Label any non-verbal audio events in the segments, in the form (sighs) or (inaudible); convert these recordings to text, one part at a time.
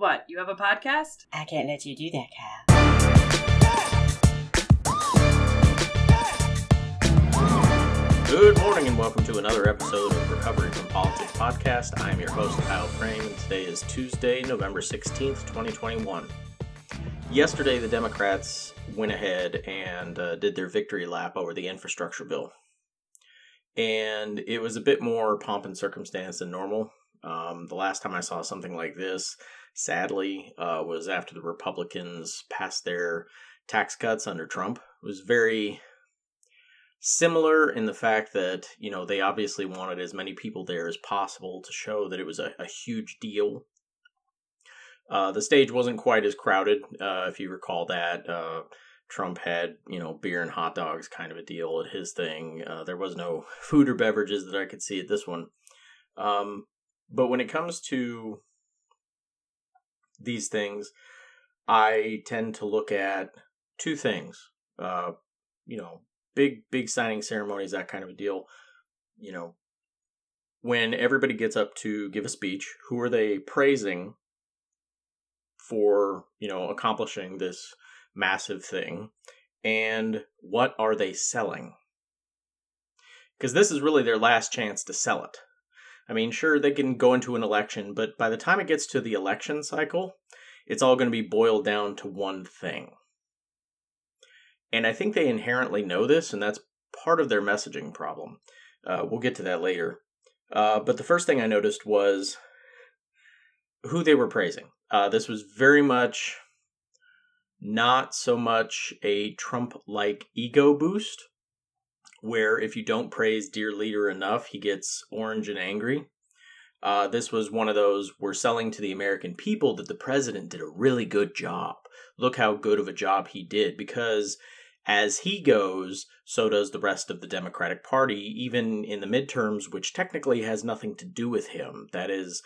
What, you have a podcast? I can't let you do that, Kyle. Good morning and welcome to another episode of Recovery from Politics podcast. I am your host, Kyle Frame, and today is Tuesday, November 16th, 2021. Yesterday, the Democrats went ahead and uh, did their victory lap over the infrastructure bill. And it was a bit more pomp and circumstance than normal. Um, the last time I saw something like this, sadly, uh, was after the Republicans passed their tax cuts under Trump. It was very similar in the fact that you know they obviously wanted as many people there as possible to show that it was a, a huge deal. Uh, the stage wasn't quite as crowded uh, if you recall that uh, trump had you know beer and hot dogs kind of a deal at his thing. Uh, there was no food or beverages that i could see at this one. Um, but when it comes to these things i tend to look at two things uh, you know big big signing ceremonies that kind of a deal. You know when everybody gets up to give a speech who are they praising for you know accomplishing this massive thing? And what are they selling? Because this is really their last chance to sell it i mean sure they can go into an election but by the time it gets to the election cycle it's all going to be boiled down to one thing and I think they inherently know this, and that's part of their messaging problem. Uh, we'll get to that later. Uh, but the first thing I noticed was who they were praising. Uh, this was very much not so much a Trump like ego boost, where if you don't praise Dear Leader enough, he gets orange and angry. Uh, this was one of those we're selling to the American people that the president did a really good job. Look how good of a job he did because as he goes, so does the rest of the Democratic Party, even in the midterms, which technically has nothing to do with him. That is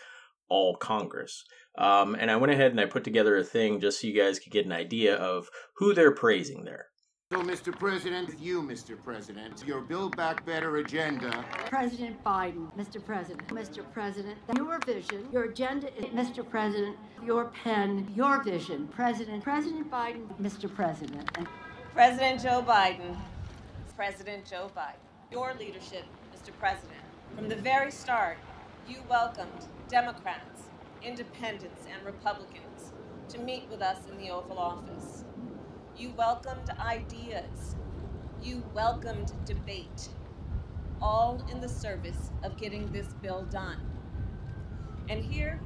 all Congress. Um, and I went ahead and I put together a thing just so you guys could get an idea of who they're praising there. So, Mr. President, you, Mr. President, your Build Back Better agenda. President Biden, Mr. President, Mr. President, your vision, your agenda Mr. President, your pen, your vision, President, President Biden, Mr. President. And President Joe Biden, President Joe Biden, your leadership, Mr. President. From the very start, you welcomed Democrats, independents, and Republicans to meet with us in the Oval Office. You welcomed ideas. You welcomed debate, all in the service of getting this bill done. And here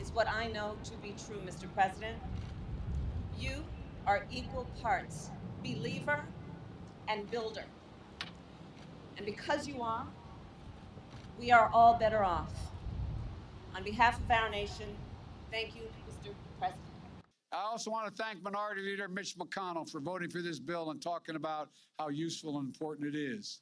is what I know to be true, Mr. President. You are equal parts believer and builder. And because you are, we are all better off. On behalf of our nation, thank you, Mr. President. I also want to thank Minority Leader Mitch McConnell for voting for this bill and talking about how useful and important it is.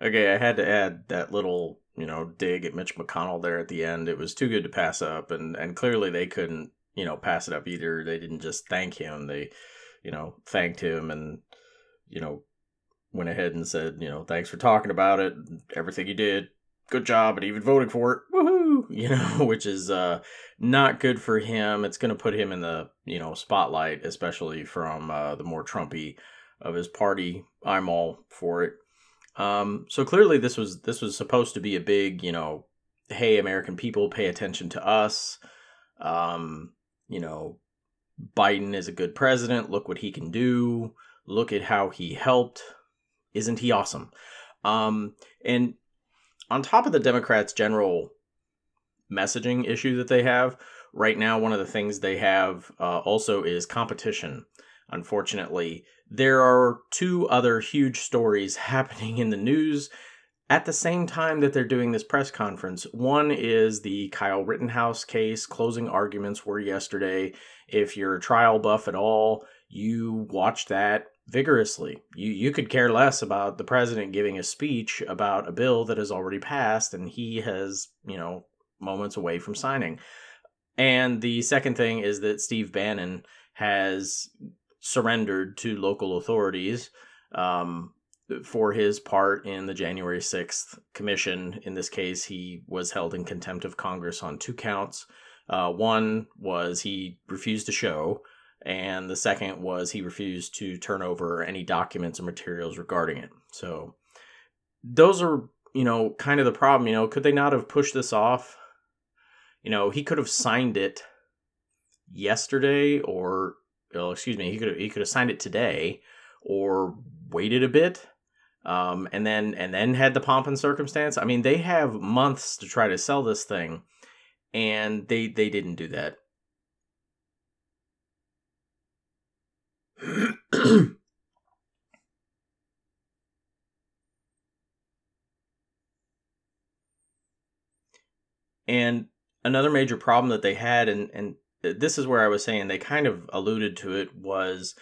Okay, I had to add that little, you know, dig at Mitch McConnell there at the end. It was too good to pass up, and and clearly they couldn't, you know, pass it up either. They didn't just thank him; they, you know, thanked him and, you know, went ahead and said, you know, thanks for talking about it, everything you did, good job, and even voting for it, woohoo! (laughs) You know, which is uh not good for him. It's going to put him in the you know spotlight, especially from uh, the more Trumpy of his party. I'm all for it. Um, so clearly this was this was supposed to be a big, you know, hey American people, pay attention to us. Um, you know, Biden is a good president. Look what he can do. Look at how he helped. Isn't he awesome? Um, and on top of the Democrats' general messaging issue that they have right now, one of the things they have uh, also is competition. Unfortunately, there are two other huge stories (laughs) happening in the news at the same time that they're doing this press conference. One is the Kyle Rittenhouse case. Closing arguments were yesterday. If you're a trial buff at all, you watched that vigorously. You you could care less about the president giving a speech about a bill that has already passed and he has, you know, moments away from signing. And the second thing is that Steve Bannon has surrendered to local authorities um, for his part in the January 6th commission. In this case, he was held in contempt of Congress on two counts Uh, one was he refused to show, and the second was he refused to turn over any documents or materials regarding it. So those are, you know, kind of the problem. You know, could they not have pushed this off? You know, he could have signed it yesterday, or well, excuse me, he could have, he could have signed it today, or waited a bit um, and then and then had the pomp and circumstance. I mean, they have months to try to sell this thing, and they they didn't do that. (clears throat) and another major problem that they had, and and this is where I was saying they kind of alluded to it was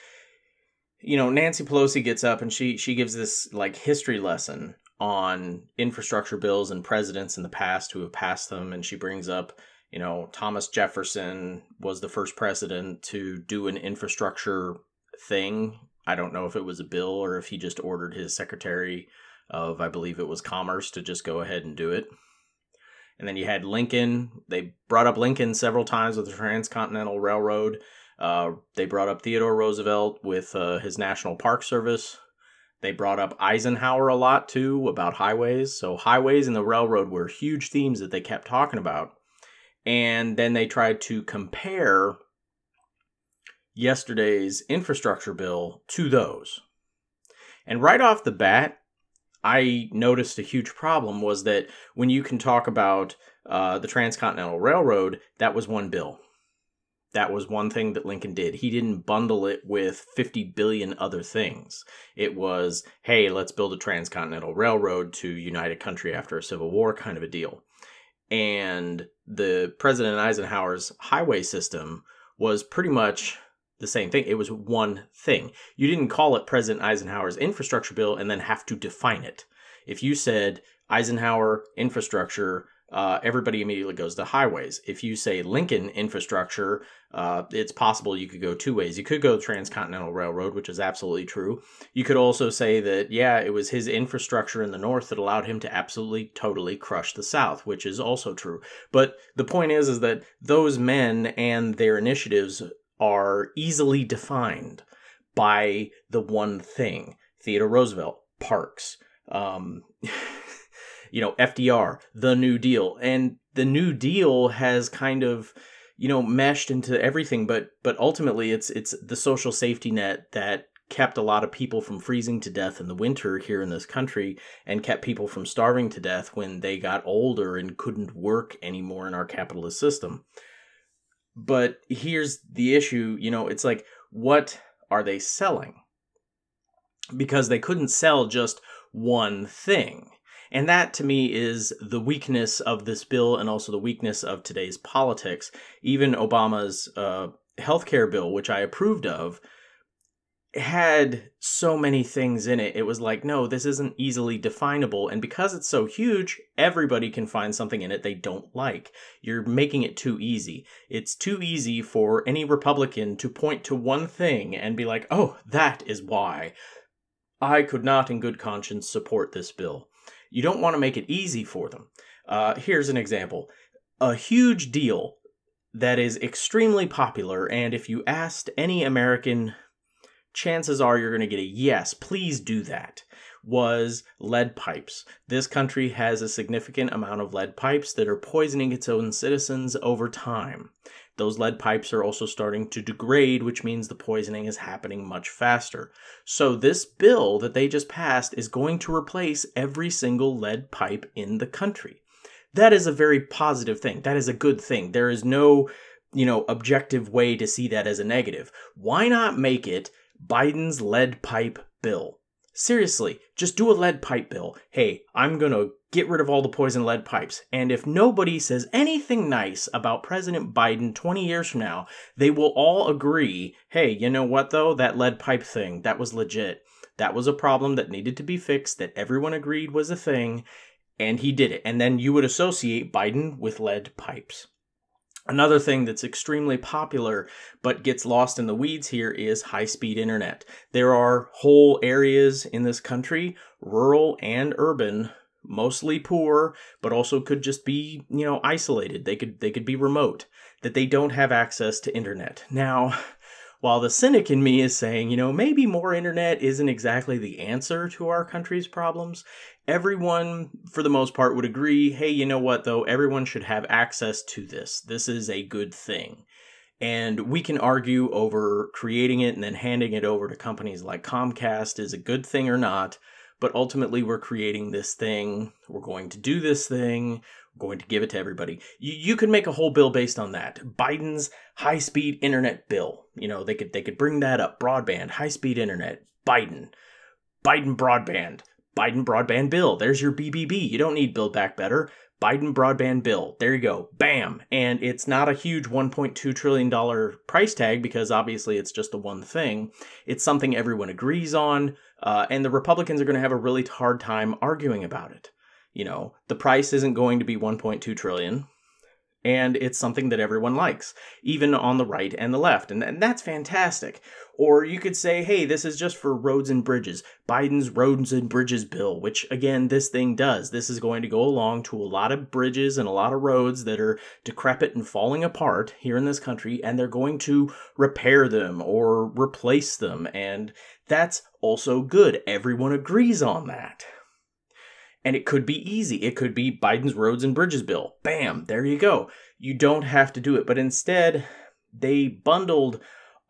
you know, Nancy Pelosi gets up and she she gives this like history lesson on infrastructure bills and presidents in the past who have passed them and she brings up, you know, Thomas Jefferson was the first president to do an infrastructure thing. I don't know if it was a bill or if he just ordered his secretary of I believe it was commerce to just go ahead and do it. And then you had Lincoln. They brought up Lincoln several times with the Transcontinental Railroad. Uh, they brought up Theodore Roosevelt with uh, his National Park Service. They brought up Eisenhower a lot too about highways. So, highways and the railroad were huge themes that they kept talking about. And then they tried to compare yesterday's infrastructure bill to those. And right off the bat, I noticed a huge problem was that when you can talk about uh, the Transcontinental Railroad, that was one bill. That was one thing that Lincoln did. He didn't bundle it with 50 billion other things. It was, hey, let's build a transcontinental railroad to unite a country after a civil war kind of a deal. And the President Eisenhower's highway system was pretty much the same thing. It was one thing. You didn't call it President Eisenhower's infrastructure bill and then have to define it. If you said Eisenhower infrastructure uh, everybody immediately goes to highways. If you say Lincoln infrastructure, uh, it's possible you could go two ways. You could go Transcontinental Railroad, which is absolutely true. You could also say that, yeah, it was his infrastructure in the North that allowed him to absolutely, totally crush the South, which is also true. But the point is, is that those men and their initiatives are easily defined by the one thing Theodore Roosevelt, parks. Um, (laughs) you know, FDR, the New Deal. And the New Deal has kind of, you know, meshed into everything, but but ultimately it's it's the social safety net that kept a lot of people from freezing to death in the winter here in this country and kept people from starving to death when they got older and couldn't work anymore in our capitalist system. But here's the issue, you know, it's like what are they selling? Because they couldn't sell just one thing. And that to me is the weakness of this bill and also the weakness of today's politics. Even Obama's uh, healthcare bill, which I approved of, had so many things in it. It was like, no, this isn't easily definable. And because it's so huge, everybody can find something in it they don't like. You're making it too easy. It's too easy for any Republican to point to one thing and be like, oh, that is why. I could not, in good conscience, support this bill. You don't want to make it easy for them. Uh, here's an example a huge deal that is extremely popular, and if you asked any American, chances are you're going to get a yes, please do that. Was lead pipes. This country has a significant amount of lead pipes that are poisoning its own citizens over time. Those lead pipes are also starting to degrade, which means the poisoning is happening much faster. So, this bill that they just passed is going to replace every single lead pipe in the country. That is a very positive thing. That is a good thing. There is no, you know, objective way to see that as a negative. Why not make it Biden's lead pipe bill? Seriously, just do a lead pipe bill. Hey, I'm going to get rid of all the poison lead pipes. And if nobody says anything nice about President Biden 20 years from now, they will all agree hey, you know what though? That lead pipe thing, that was legit. That was a problem that needed to be fixed, that everyone agreed was a thing, and he did it. And then you would associate Biden with lead pipes. Another thing that's extremely popular but gets lost in the weeds here is high speed internet. There are whole areas in this country, rural and urban, mostly poor, but also could just be, you know, isolated. They could they could be remote, that they don't have access to internet. Now, while the cynic in me is saying, you know, maybe more internet isn't exactly the answer to our country's problems, everyone, for the most part, would agree hey, you know what, though? Everyone should have access to this. This is a good thing. And we can argue over creating it and then handing it over to companies like Comcast is a good thing or not. But ultimately, we're creating this thing. We're going to do this thing. We're going to give it to everybody. You, you could make a whole bill based on that. Biden's high speed internet bill. You know, they could they could bring that up. Broadband, high speed internet. Biden. Biden broadband. Biden broadband bill. There's your BBB. You don't need Build Back Better. Biden broadband bill. There you go. Bam. And it's not a huge $1.2 trillion price tag because obviously it's just the one thing. It's something everyone agrees on. Uh, and the Republicans are going to have a really hard time arguing about it. You know, the price isn't going to be 1.2 trillion and it's something that everyone likes, even on the right and the left, and, and that's fantastic. Or you could say, hey, this is just for roads and bridges, Biden's roads and bridges bill, which again, this thing does. This is going to go along to a lot of bridges and a lot of roads that are decrepit and falling apart here in this country, and they're going to repair them or replace them, and that's also good. Everyone agrees on that. And it could be easy. It could be Biden's roads and bridges bill. Bam, there you go. You don't have to do it. But instead, they bundled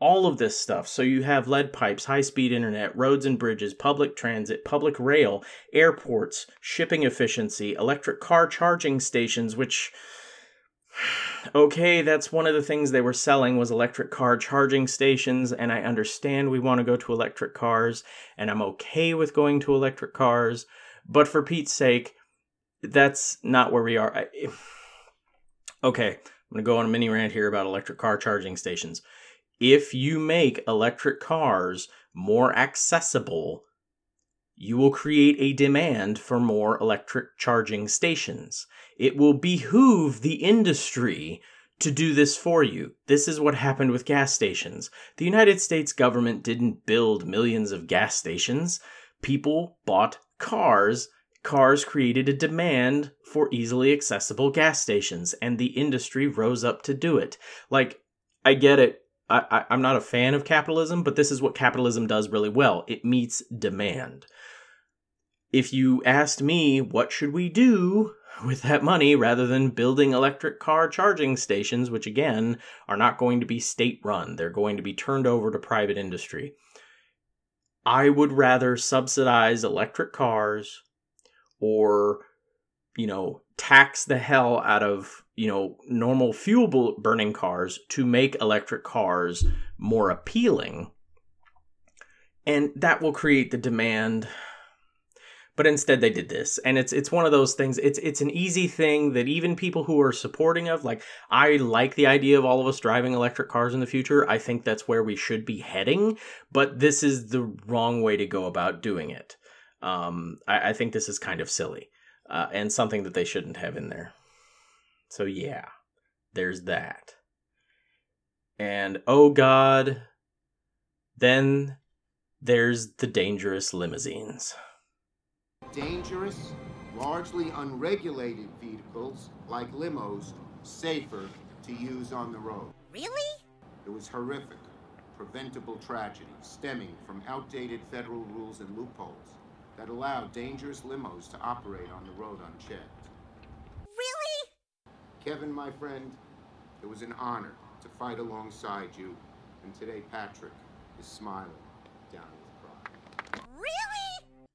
all of this stuff. So you have lead pipes, high speed internet, roads and bridges, public transit, public rail, airports, shipping efficiency, electric car charging stations, which (sighs) okay, that's one of the things they were selling was electric car charging stations and I understand we want to go to electric cars and I'm okay with going to electric cars, but for Pete's sake, that's not where we are. I, okay, I'm going to go on a mini rant here about electric car charging stations. If you make electric cars more accessible, you will create a demand for more electric charging stations. It will behoove the industry to do this for you. This is what happened with gas stations. The United States government didn't build millions of gas stations. People bought cars, cars created a demand for easily accessible gas stations, and the industry rose up to do it. Like, I get it. I, am not a fan of capitalism, but this is what capitalism does really well it meets demand. If you asked me, what should we do with that money rather than building electric car charging stations, which again are not going to be state run, they're going to be turned over to private industry. I would rather subsidize electric cars or, you know, tax the hell out of, you know, normal fuel burning cars to make electric cars more appealing. And that will create the demand but instead they did this. And it's it's one of those things it's it's an easy thing that even people who are supporting of like i like the idea of all of us driving electric cars in the future. I think that's where we should be heading but this is the wrong way to go about doing it. Um, I, I, think this is kind of silly uh, and something that they shouldn't have in there. So yeah there's that. And oh god then there's the dangerous limousines dangerous, largely unregulated vehicles, like limos, safer to use on the road. Really? It was horrific, preventable tragedy stemming from outdated federal rules and loopholes that allowed dangerous limos to operate on the road unchecked. Really? Kevin, my friend, it was an honor to fight alongside you, and today Patrick is smiling down with pride. Really?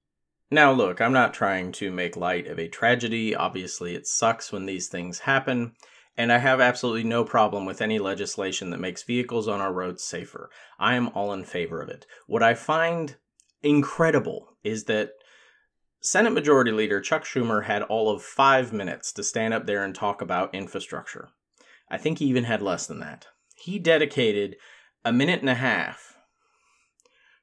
Now, look, I'm not trying to make light of a tragedy. Obviously, it sucks when these things happen, and I have absolutely no problem with any legislation that makes vehicles on our roads safer. I am all in favor of it. What I find incredible is that Senate Majority Leader Chuck Schumer had all of five minutes to stand up there and talk about infrastructure. I think he even had less than that. He dedicated a minute and a half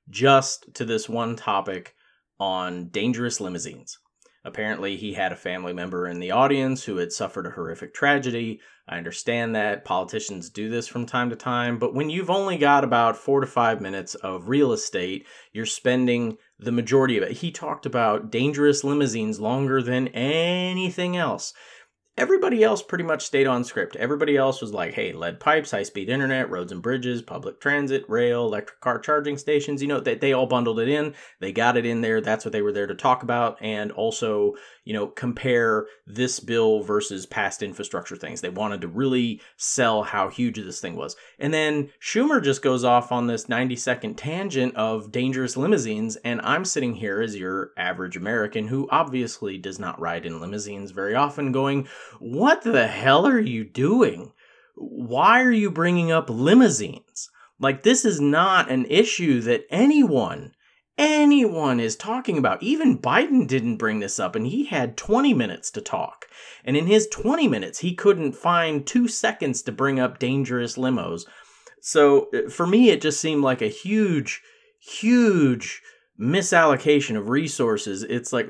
just to this one topic on dangerous limousines. Apparently, he had a family member in the audience who had suffered a horrific tragedy. I understand that politicians do this from time to time, but when you've only got about four to five minutes of real estate, you're spending the majority of it. He talked about dangerous limousines longer than anything else. Everybody else pretty much stayed on script. Everybody else was like, hey, lead pipes, high speed internet, roads and bridges, public transit, rail, electric car charging stations. You know, they, they all bundled it in. They got it in there. That's what they were there to talk about. And also, you know, compare this bill versus past infrastructure things. They wanted to really sell how huge this thing was. And then Schumer just goes off on this 90 second tangent of dangerous limousines. And I'm sitting here as your average American who obviously does not ride in limousines very often, going, What the hell are you doing? Why are you bringing up limousines? Like, this is not an issue that anyone anyone is talking about. Even Biden didn't bring this up, and he had 20 minutes to talk. And in his 20 minutes, he couldn't find two seconds to bring up dangerous limos. So uh, for me, it just seemed like a huge, huge misallocation of resources it's like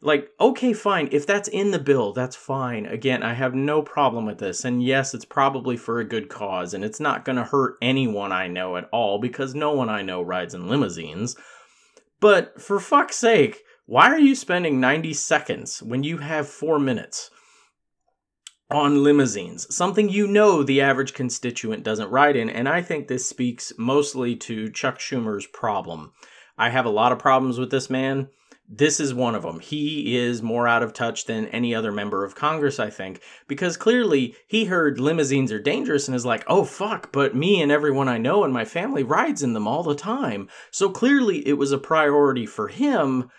like okay fine if that's in the bill that's fine again i have no problem with this and yes it's probably for a good cause and it's not going to hurt anyone i know at all because no one i know rides in limousines but for fuck's sake, why are you spending 90 seconds when you have four minutes on limousines? Something you know the average constituent doesn't ride in. And I think this speaks mostly to Chuck Schumer's problem. I have a lot of problems with this man this is one of them. He is more out of touch than any other member of Congress, I think, because clearly he heard limousines are dangerous and is like, oh fuck, but me and everyone I know and my family rides in them all the time. So clearly it was a priority for him.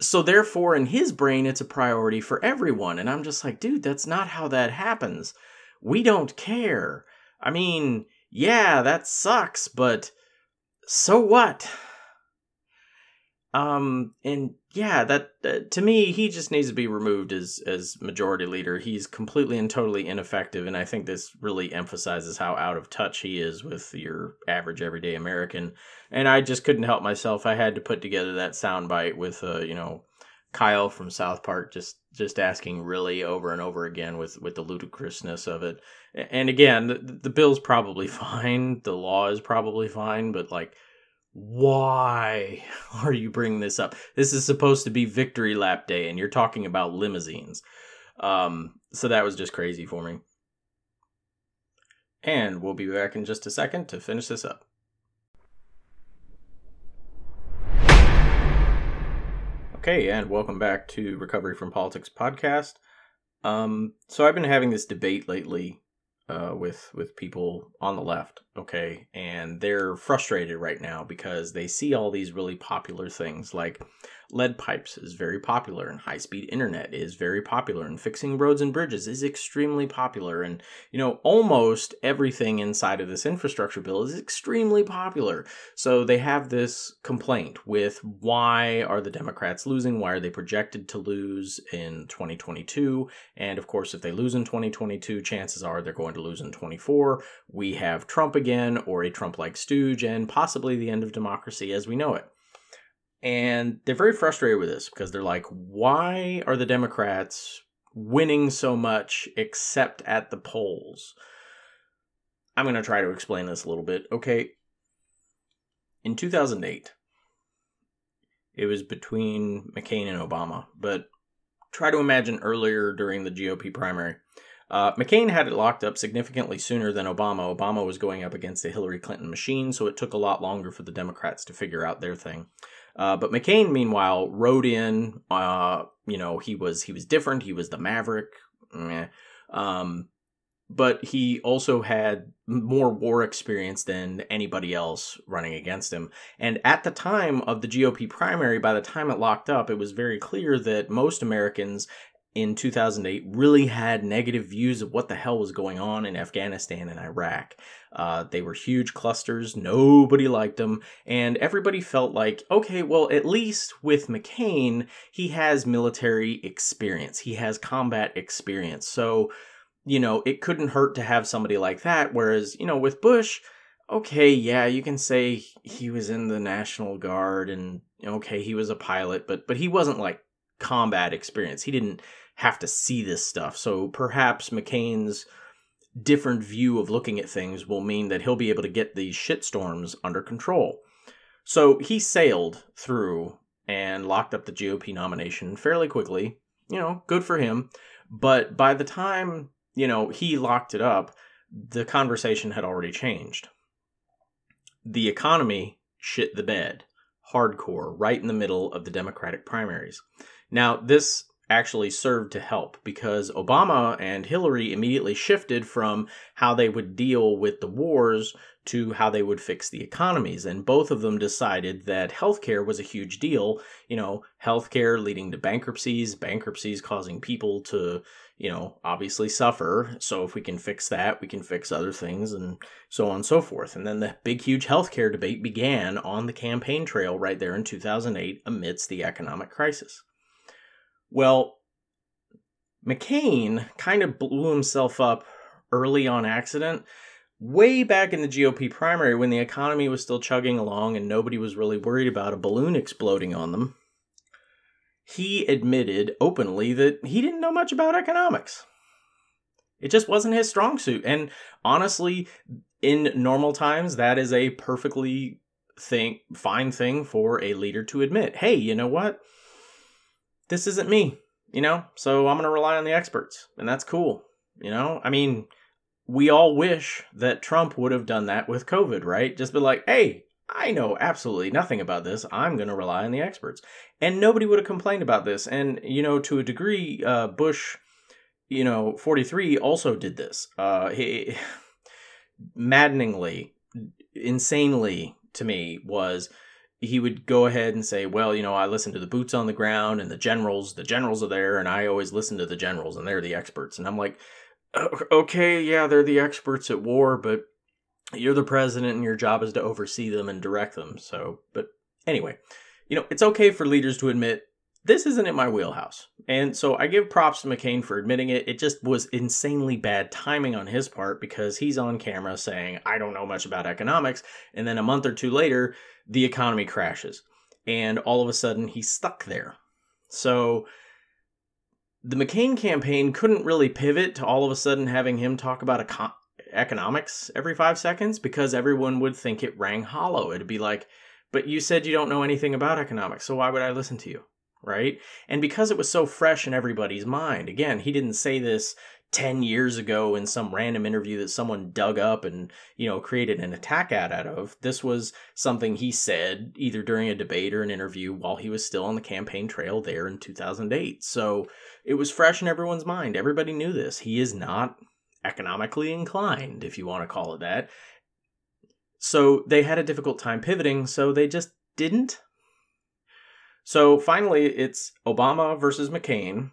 So therefore, in his brain, it's a priority for everyone. And I'm just like, dude, that's not how that happens. We don't care. I mean, yeah, that sucks, but so what? Um, and yeah, that uh, to me, he just needs to be removed as as majority leader. He's completely and totally ineffective, and I think this really emphasizes how out of touch he is with your average everyday American. And I just couldn't help myself. I had to put together that soundbite with, uh, you know, Kyle from South Park just just asking really over and over again with with the ludicrousness of it. And again, the, the bill's probably (laughs) fine, the law is probably fine, but like why (laughs) are you bringing this up? This is supposed to be victory lap day, and you're talking about limousines. Um, so that was just crazy for me. And we'll be back in just a second to finish this up. Okay, and welcome back to Recovery from Politics podcast. Um, so I've been having this debate lately uh, with with people on the left, okay, and they're frustrated right now because they see all these really popular things like lead pipes is very popular and high speed internet is very popular and fixing roads and bridges is extremely popular and you know almost everything inside of this infrastructure bill is extremely popular. So they have this complaint with why are the democrats losing? Why are they projected to lose in 2022 and of course if they lose in 2022 chances are they're going to lose in 24 we have trump again or a trump like stooge and possibly the end of democracy as we know it and they're very frustrated with this because they're like, why are the Democrats winning so much except at the polls? I'm going to try to explain this a little bit. Okay. In 2008, it was between McCain and Obama, but try to imagine earlier during the GOP primary. Uh, McCain had it locked up significantly sooner than Obama. Obama was going up against the Hillary Clinton machine, so it took a lot longer for the Democrats to figure out their thing. Uh, but McCain, meanwhile, rode in. Uh, you know, he was he was different. He was the maverick. Um, but he also had more war experience than anybody else running against him. And at the time of the GOP primary, by the time it locked up, it was very clear that most Americans in 2008 really had negative views of what the hell was going on in Afghanistan and Iraq. Uh, they were huge clusters, nobody liked them, and everybody felt like, okay, well, at least with McCain, he has military experience, he has combat experience. So, you know, it couldn't hurt to have somebody like that. Whereas, you know, with Bush, okay, yeah, you can say he was in the National Guard and okay, he was a pilot, but but he wasn't like combat experience. He didn't have to see this stuff. So perhaps McCain's different view of looking at things will mean that he'll be able to get these shitstorms under control. So he sailed through and locked up the GOP nomination fairly quickly. You know, good for him. But by the time, you know, he locked it up, the conversation had already changed. The economy shit the bed hardcore right in the middle of the Democratic primaries. Now, this actually served to help because Obama and Hillary immediately shifted from how they would deal with the wars to how they would fix the economies. And both of them decided that healthcare was a huge deal. You know, healthcare leading to bankruptcies, bankruptcies causing people to, you know, obviously suffer. So if we can fix that, we can fix other things and so on and so forth. And then the big, huge healthcare debate began on the campaign trail right there in 2008 amidst the economic crisis. Well, McCain kind of blew himself up early on accident way back in the GOP primary when the economy was still chugging along and nobody was really worried about a balloon exploding on them, he admitted openly that he didn't know much about economics. It just wasn't his strong suit. And honestly, in normal times, that is a perfectly thing, fine thing for a leader to admit. Hey, you know what? This isn't me, you know? So I'm going to rely on the experts. And that's cool. You know, I mean, we all wish that Trump would have done that with COVID, right? Just be like, hey, I know absolutely nothing about this. I'm going to rely on the experts. And nobody would have complained about this. And, you know, to a degree, uh, Bush, you know, 43 also did this. Uh, he, (sighs) maddeningly, insanely to me, was he would go ahead and say, well, you know, I listen to the boots on the ground and the generals, the generals are there, and I always listen to the generals, and they're the experts. And I'm like, okay, yeah, they're the experts at war, but you're the president and your job is to oversee them and direct them. So, but anyway, you know, it's okay for leaders to admit this isn't in my wheelhouse. And so I give props to McCain for admitting it. It just was insanely bad timing on his part because he's on camera saying, I don't know much about economics. And then a month or two later, the economy crashes. And all of a sudden, he's stuck there. So the McCain campaign couldn't really pivot to all of a sudden having him talk about econ- economics every five seconds because everyone would think it rang hollow. It'd be like, but you said you don't know anything about economics, so why would I listen to you? Right? And because it was so fresh in everybody's mind, again, he didn't say this 10 years ago in some random interview that someone dug up and, you know, created an attack ad out of. This was something he said either during a debate or an interview while he was still on the campaign trail there in 2008. So it was fresh in everyone's mind. Everybody knew this. He is not economically inclined, if you want to call it that. So they had a difficult time pivoting, so they just didn't. So finally, it's Obama versus McCain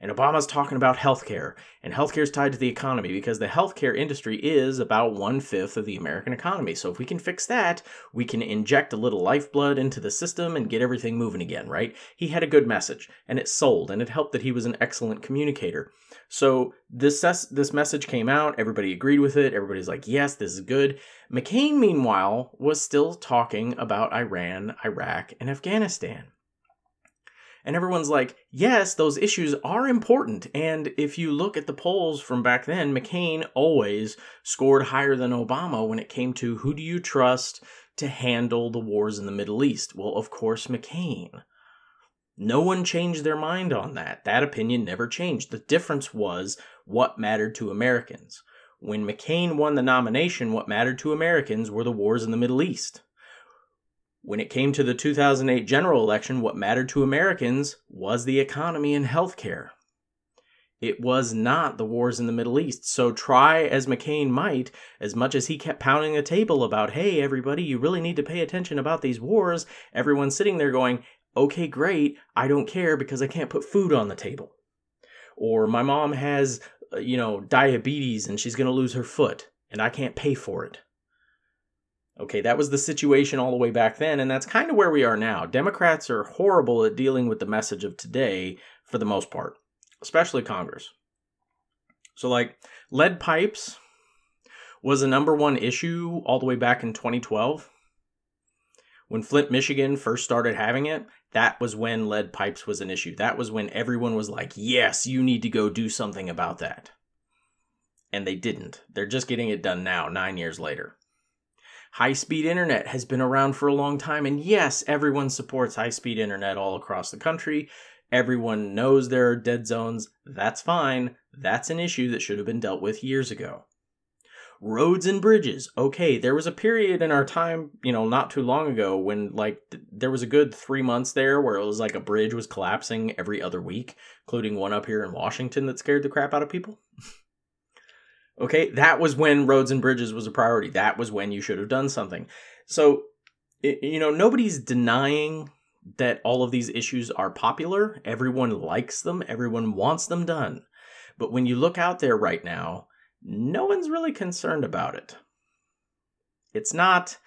and Obama's talking about healthcare, and healthcare is tied to the economy because the healthcare industry is about one fifth of the American economy. So if we can fix that, we can inject a little lifeblood into the system and get everything moving again, right? He had a good message, and it sold, and it helped that he was an excellent communicator. So this this message came out, everybody agreed with it, everybody's like, yes, this is good. McCain, meanwhile, was still talking about Iran, Iraq, and Afghanistan. And everyone's like, yes, those issues are important. And if you look at the polls from back then, McCain always scored higher than Obama when it came to who do you trust to handle the wars in the Middle East? Well, of course, McCain. No one changed their mind on that. That opinion never changed. The difference was what mattered to Americans. When McCain won the nomination, what mattered to Americans were the wars in the Middle East. When it came to the 2008 general election, what mattered to Americans was the economy and healthcare. It was not the wars in the Middle East. So try as McCain might, as much as he kept pounding the table about, hey, everybody, you really need to pay attention about these wars, everyone's sitting there going, okay, great, I don't care because I can't put food on the table. Or my mom has, uh, you know, diabetes and she's going to lose her foot and I can't pay for it. Okay, that was the situation all the way back then, and that's kind of where we are now. Democrats are horrible at dealing with the message of today for the most part, especially Congress. So, like, lead pipes was a number one issue all the way back in 2012. When Flint, Michigan first started having it, that was when lead pipes was an issue. That was when everyone was like, yes, you need to go do something about that. And they didn't. They're just getting it done now, nine years later. High speed internet has been around for a long time. And yes, everyone supports high speed internet all across the country. Everyone knows there are dead zones. That's fine. That's an issue that should have been dealt with years ago. Roads and bridges. Okay, there was a period in our time, you know, not too long ago when like th- there was a good 3 months there where it was like a bridge was collapsing every other week, including one up here in Washington that scared the crap out of people. (laughs) okay, that was when roads and bridges was a priority. That was when you should have done something. So, it, you know, nobody's denying that all of these issues are popular. Everyone likes them, everyone wants them done. But when you look out there right now, no one's really concerned about it. It's not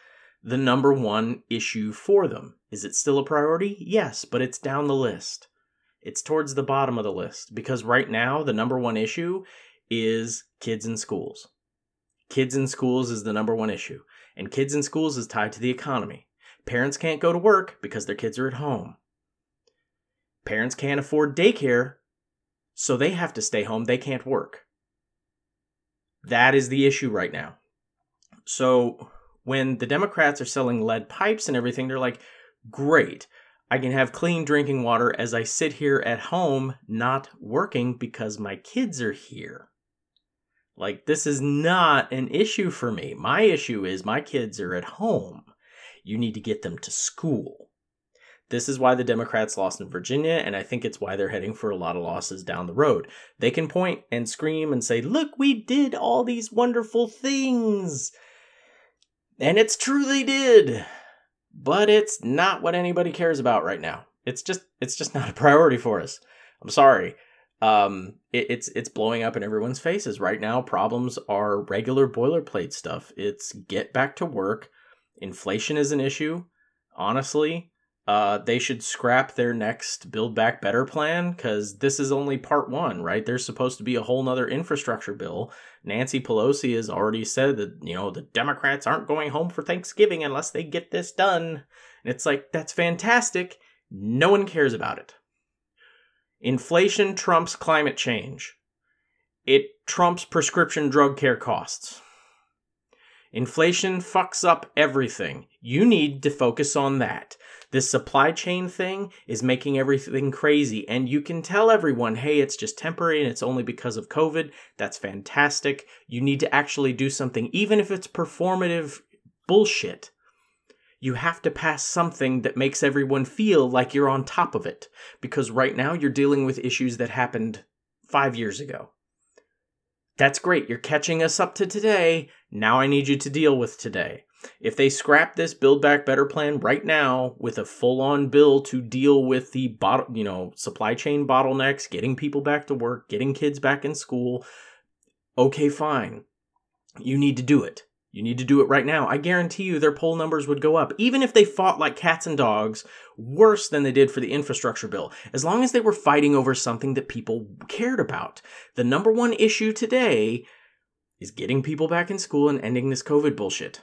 the number one issue for them. Is it still a priority? Yes, but it's down the list. It's towards the bottom of the list because right now the number one issue is kids in schools. Kids in schools is the number one issue, and kids in schools is tied to the economy. Parents can't go to work because their kids are at home. Parents can't afford daycare, so they have to stay home. They can't work. That is the issue right now. So when the Democrats are selling lead pipes and everything, they're like, great. I can have clean drinking water as I sit here at home not working because my kids are here. Like, this is not an issue for me. My issue is my kids are at home. You need to get them to school. This is why the Democrats lost in Virginia, and I think it's why they're heading for a lot of losses down the road. They can point and scream and say, Look, we did all these wonderful things. And it's true they did. But it's not what anybody cares about right now. It's just it's just not a priority for us. I'm sorry. Um, it, it's it's blowing up in everyone's faces right now. Problems are regular boilerplate stuff. It's get back to work. Inflation is an issue. Honestly, uh, they should scrap their next Build Back Better plan because this is only part one, right? There's supposed to be a whole nother infrastructure bill. Nancy Pelosi has already said that, you know, the Democrats aren't going home for Thanksgiving unless they get this done. And it's like, that's fantastic. No one cares about it. Inflation trumps climate change. It trumps prescription drug care costs. Inflation fucks up everything. You need to focus on that. This supply chain thing is making everything crazy, and you can tell everyone, hey, it's just temporary and it's only because of COVID. That's fantastic. You need to actually do something, even if it's performative bullshit. You have to pass something that makes everyone feel like you're on top of it, because right now you're dealing with issues that happened five years ago. That's great. You're catching us up to today. Now I need you to deal with today. If they scrap this Build Back Better plan right now with a full-on bill to deal with the bot- you know, supply chain bottlenecks, getting people back to work, getting kids back in school, okay, fine. You need to do it. You need to do it right now. I guarantee you their poll numbers would go up. Even if they fought like cats and dogs, worse than they did for the infrastructure bill. As long as they were fighting over something that people cared about. The number one issue today is getting people back in school and ending this COVID bullshit.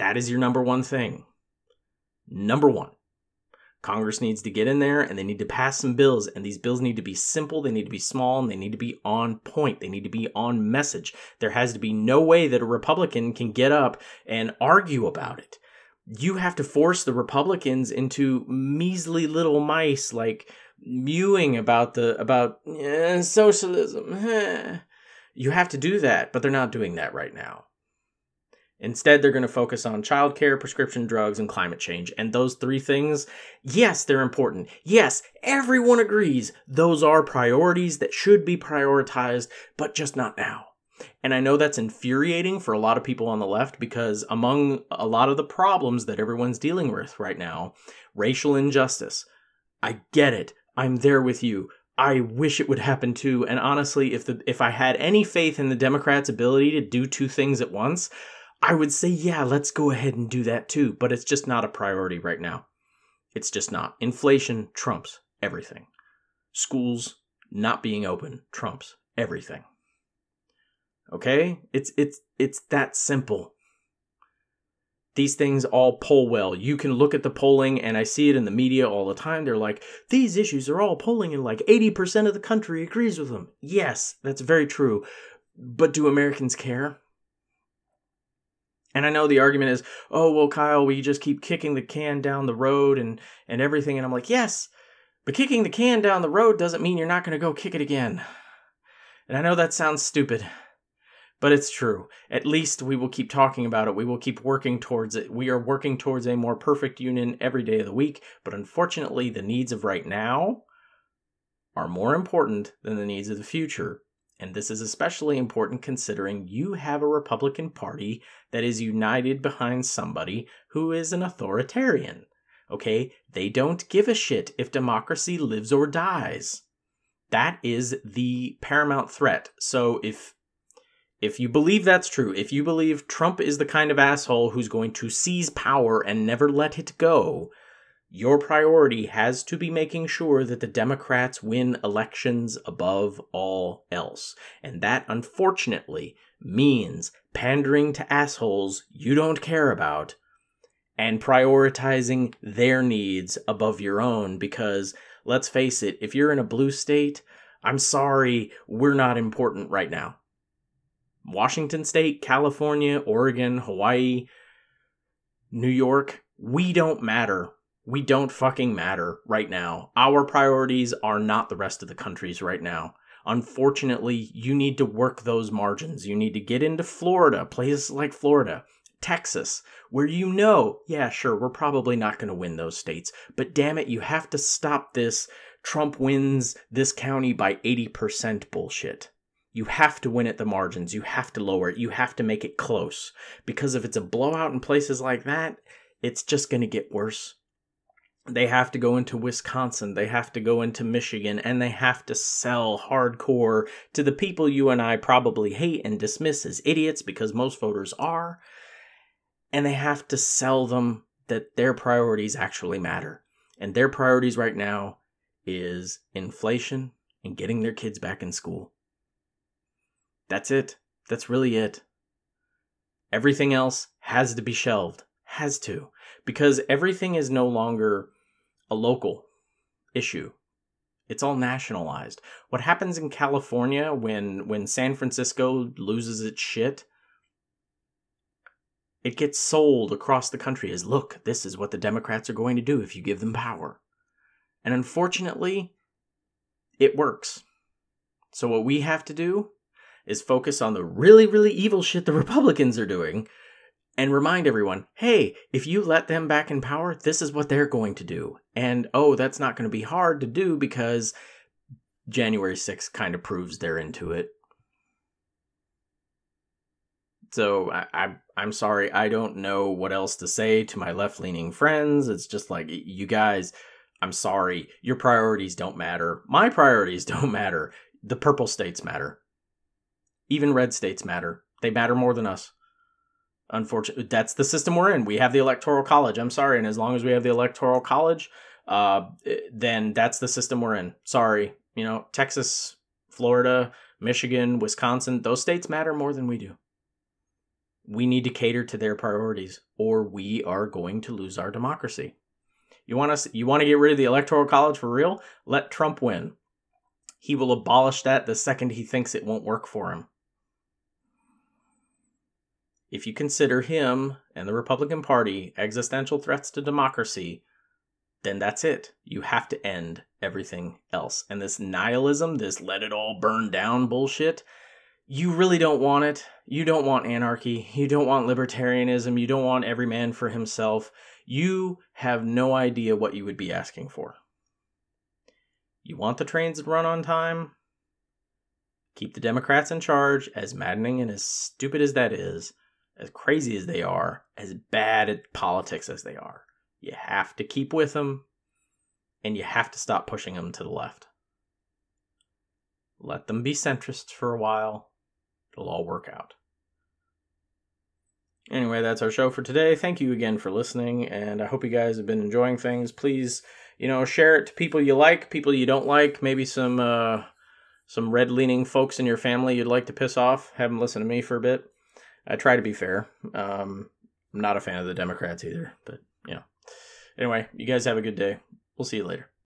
That is your number one thing. Number one. Congress needs to get in there and they need to pass some bills. And these bills need to be simple, they need to be small, and they need to be on point. They need to be on message. There has to be no way that a Republican can get up and argue about it. You have to force the Republicans into measly little mice like mewing about the about eh, socialism. (laughs) You have to do that, but they're not doing that right now. Instead, they're going to focus on childcare, prescription drugs, and climate change. And those three things, yes, they're important. Yes, everyone agrees those are priorities that should be prioritized, but just not now. And I know that's infuriating for a lot of people on the left because among a lot of the problems that everyone's dealing with right now, racial injustice. I get it. I'm there with you. I wish it would happen too. And honestly, if the if I had any faith in the Democrats' ability to do two things at once, I would say, yeah, let's go ahead and do that too, but it's just not a priority right now. It's just not. Inflation trumps everything. Schools not being open trumps everything. Okay? It's it's it's that simple. These things all poll well. You can look at the polling and I see it in the media all the time. They're like, "These issues are all polling and like 80% of the country agrees with them." Yes, that's very true. But do Americans care? And I know the argument is, oh, well, Kyle, we just keep kicking the can down the road and, and everything. And I'm like, yes, but kicking the can down the road doesn't mean you're not going to go kick it again. And I know that sounds stupid, but it's true. At least we will keep talking about it. We will keep working towards it. We are working towards a more perfect union every day of the week. But unfortunately, the needs of right now are more important than the needs of the future. And this is especially important considering you have a Republican Party that is united behind somebody who is an authoritarian. Okay? They don't give a shit if democracy lives or dies. That is the paramount threat. So if if you believe that's true, if you believe Trump is the kind of asshole who's going to seize power and never let it go, your priority has to be making sure that the Democrats win elections above all else. And that, unfortunately, means pandering to assholes you don't care about and prioritizing their needs above your own because, let's face it, if you're in a blue state, I'm sorry, we're not important right now. Washington State, California, Oregon, Hawaii, New York, we don't matter we don't fucking matter right now. Our priorities are not the rest of the countries right now. Unfortunately, you need to work those margins. You need to get into Florida, places like Florida, Texas, where you know, yeah, sure, we're probably not going to win those states, but damn it, you have to stop this Trump wins this county by 80% bullshit. You have to win at the margins. You have to lower it. You have to make it close. Because if it's a blowout in places like that, it's just going to get worse they have to go into Wisconsin, they have to go into Michigan, and they have to sell hardcore to the people you and I probably hate and dismiss as idiots because most voters are. And they have to sell them that their priorities actually matter. And their priorities right now is inflation and getting their kids back in school. That's it. That's really it. Everything else has to be shelved. Has to. Because everything is no longer a local issue. It's all nationalized. What happens in California when when San Francisco loses its shit? It gets sold across the country as look, this is what the Democrats are going to do if you give them power. And unfortunately, it works. So what we have to do is focus on the really, really evil shit the Republicans are doing and remind everyone hey, if you let them back in power, this is what they're going to do. And oh, that's not going to be hard to do because January 6th kind of proves they're into it. So I, I I'm sorry, I don't know what else to say to my left leaning friends. It's just like you guys, I'm sorry, your priorities don't matter. My priorities (laughs) don't matter. The purple states matter. Even red states matter. They matter more than us. Unfortunately, that's the system we're in. We have the electoral college. I'm sorry, and as long as we have the electoral college, uh, then that's the system we're in. Sorry, you know, Texas, Florida, Michigan, Wisconsin, those states matter more than we do. We need to cater to their priorities, or we are going to lose our democracy. You want us? You want to get rid of the electoral college for real? Let Trump win. He will abolish that the second he thinks it won't work for him if you consider him and the Republican Party existential threats to democracy, then that's it. You have to end everything else. And this nihilism, this let it all burn down bullshit, you really don't want it. You don't want anarchy. You don't want libertarianism. You don't want every man for himself. You have no idea what you would be asking for. You want the trains to run on time? Keep the Democrats in charge, as maddening and as stupid as that is as crazy as they are, as bad at politics as they are, you have to keep with them and you have to stop pushing them to the left. Let them be centrists for a while. It'll all work out. Anyway, that's our show for today. Thank you again for listening, and I hope you guys have been enjoying things. Please, you know, share it to people you like, people you don't like, maybe some uh, some red leaning folks in your family you'd like to piss off. Have them listen to me for a bit. I try to be fair. Um, I'm not a fan of the Democrats either, but you know. Anyway, you guys have a good day. We'll see you later.